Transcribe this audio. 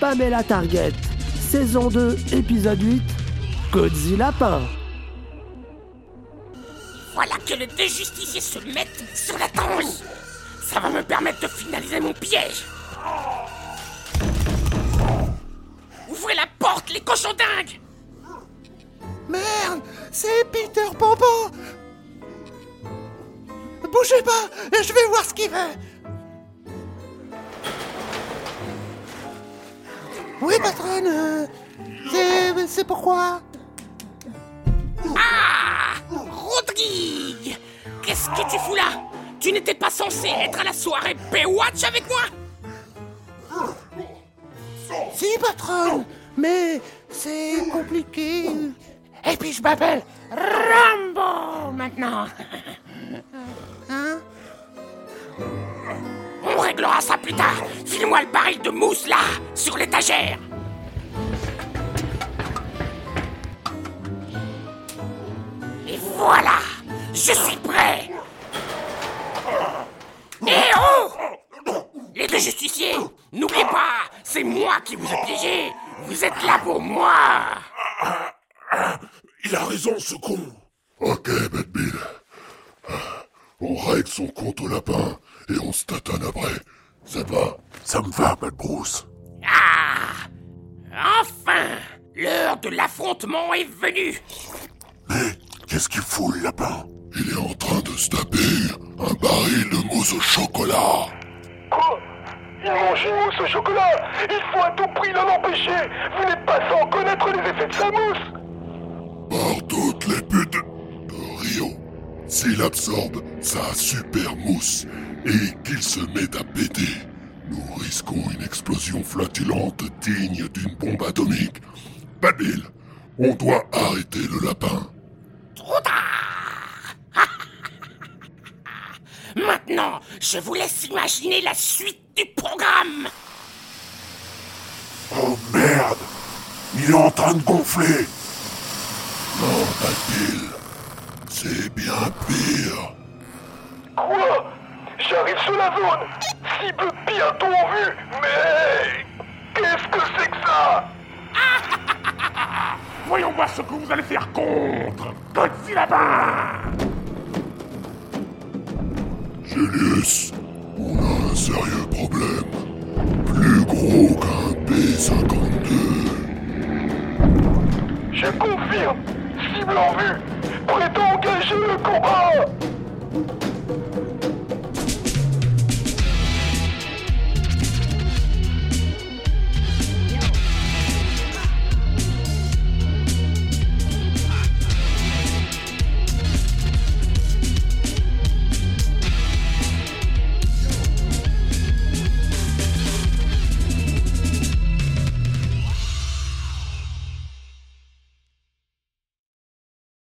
Pamela Target, saison 2, épisode 8, Codzi Lapin. Voilà que le déjusticier se mettent sur la tranche Ça va me permettre de finaliser mon piège. Ouvrez la porte, les cochons dingues. Merde C'est Peter Pompon Bougez pas Je vais voir ce qu'il veut Oui, patronne euh, c'est- C'est pourquoi? Ah Rodrigue Qu'est-ce que tu fous là? Tu n'étais pas censé être à la soirée Baywatch avec moi? Si, patronne Mais c'est compliqué. Et puis je m'appelle Rambo maintenant On réglera ça plus tard. File-moi le baril de mousse là, sur l'étagère. Et voilà Je suis prêt. Et oh! Les deux justiciers N'oubliez pas, c'est moi qui vous ai piégé. Vous êtes là pour moi. Il a raison, ce con. Ok, Bad Bill. On règle son compte au lapin et on se tatane après. Ça te va? Ça me va, Bad Bruce. Ah Enfin L'heure de l'affrontement est venue Mais qu'est-ce qu'il fout, le lapin? Il est en train de se taper un baril de mousse au chocolat. Quoi? Il mange une mousse au chocolat? Il faut à tout prix l'en empêcher Vous n'êtes pas sans connaître les effets de sa mousse Par toutes les putes. S'il absorbe sa super mousse et qu'il se met à péter, nous risquons une explosion flatulente digne d'une bombe atomique. Bad Bill, on doit arrêter le lapin. Trop tard. Maintenant, je vous laisse imaginer la suite du programme. Oh merde. Il est en train de gonfler. Non, Bad Bill, c'est bien pire. Quoi? J'arrive sur la zone. Cible bientôt en vue. Mais... Qu'est-ce que c'est que ça? Voyons voir ce que vous allez faire contre Godzilla. Julius, on a un sérieux problème. Plus gros qu'un B-52. Je confirme. Cible en vue Prêt à engager le combat